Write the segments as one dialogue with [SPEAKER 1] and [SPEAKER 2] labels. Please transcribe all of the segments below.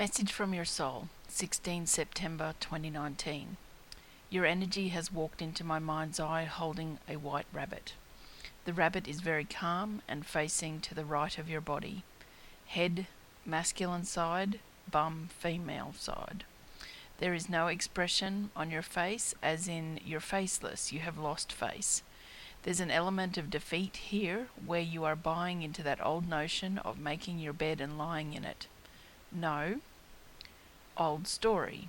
[SPEAKER 1] Message from your soul, 16 September 2019. Your energy has walked into my mind's eye holding a white rabbit. The rabbit is very calm and facing to the right of your body. Head, masculine side, bum, female side. There is no expression on your face, as in you're faceless, you have lost face. There's an element of defeat here where you are buying into that old notion of making your bed and lying in it. No. Old story.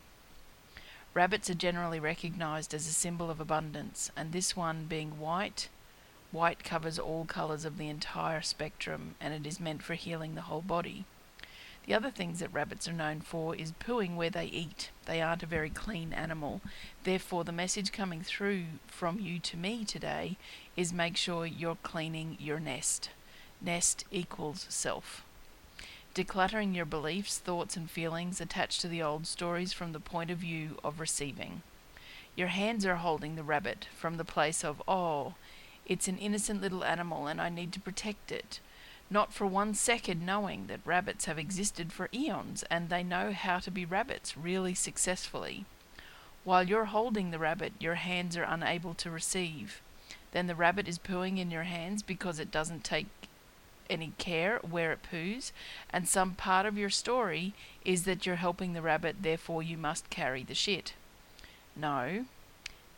[SPEAKER 1] Rabbits are generally recognized as a symbol of abundance, and this one being white, white covers all colors of the entire spectrum and it is meant for healing the whole body. The other things that rabbits are known for is pooing where they eat. They aren't a very clean animal. Therefore, the message coming through from you to me today is make sure you're cleaning your nest. Nest equals self. Decluttering your beliefs, thoughts, and feelings attached to the old stories from the point of view of receiving. Your hands are holding the rabbit from the place of, oh, it's an innocent little animal and I need to protect it not for one second knowing that rabbits have existed for eons and they know how to be rabbits really successfully. While you're holding the rabbit, your hands are unable to receive. Then the rabbit is pooing in your hands because it doesn't take any care where it poos, and some part of your story is that you're helping the rabbit, therefore you must carry the shit. No,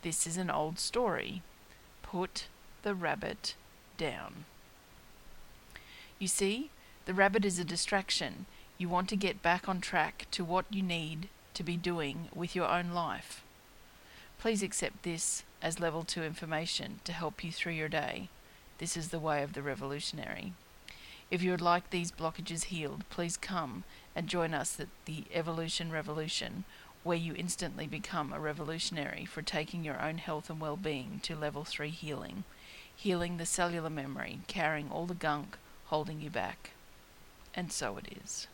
[SPEAKER 1] this is an old story. Put the rabbit down. You see, the rabbit is a distraction. You want to get back on track to what you need to be doing with your own life. Please accept this as level 2 information to help you through your day. This is the way of the revolutionary. If you would like these blockages healed, please come and join us at the Evolution Revolution, where you instantly become a revolutionary for taking your own health and well being to level 3 healing, healing the cellular memory, carrying all the gunk holding you back. And so it is.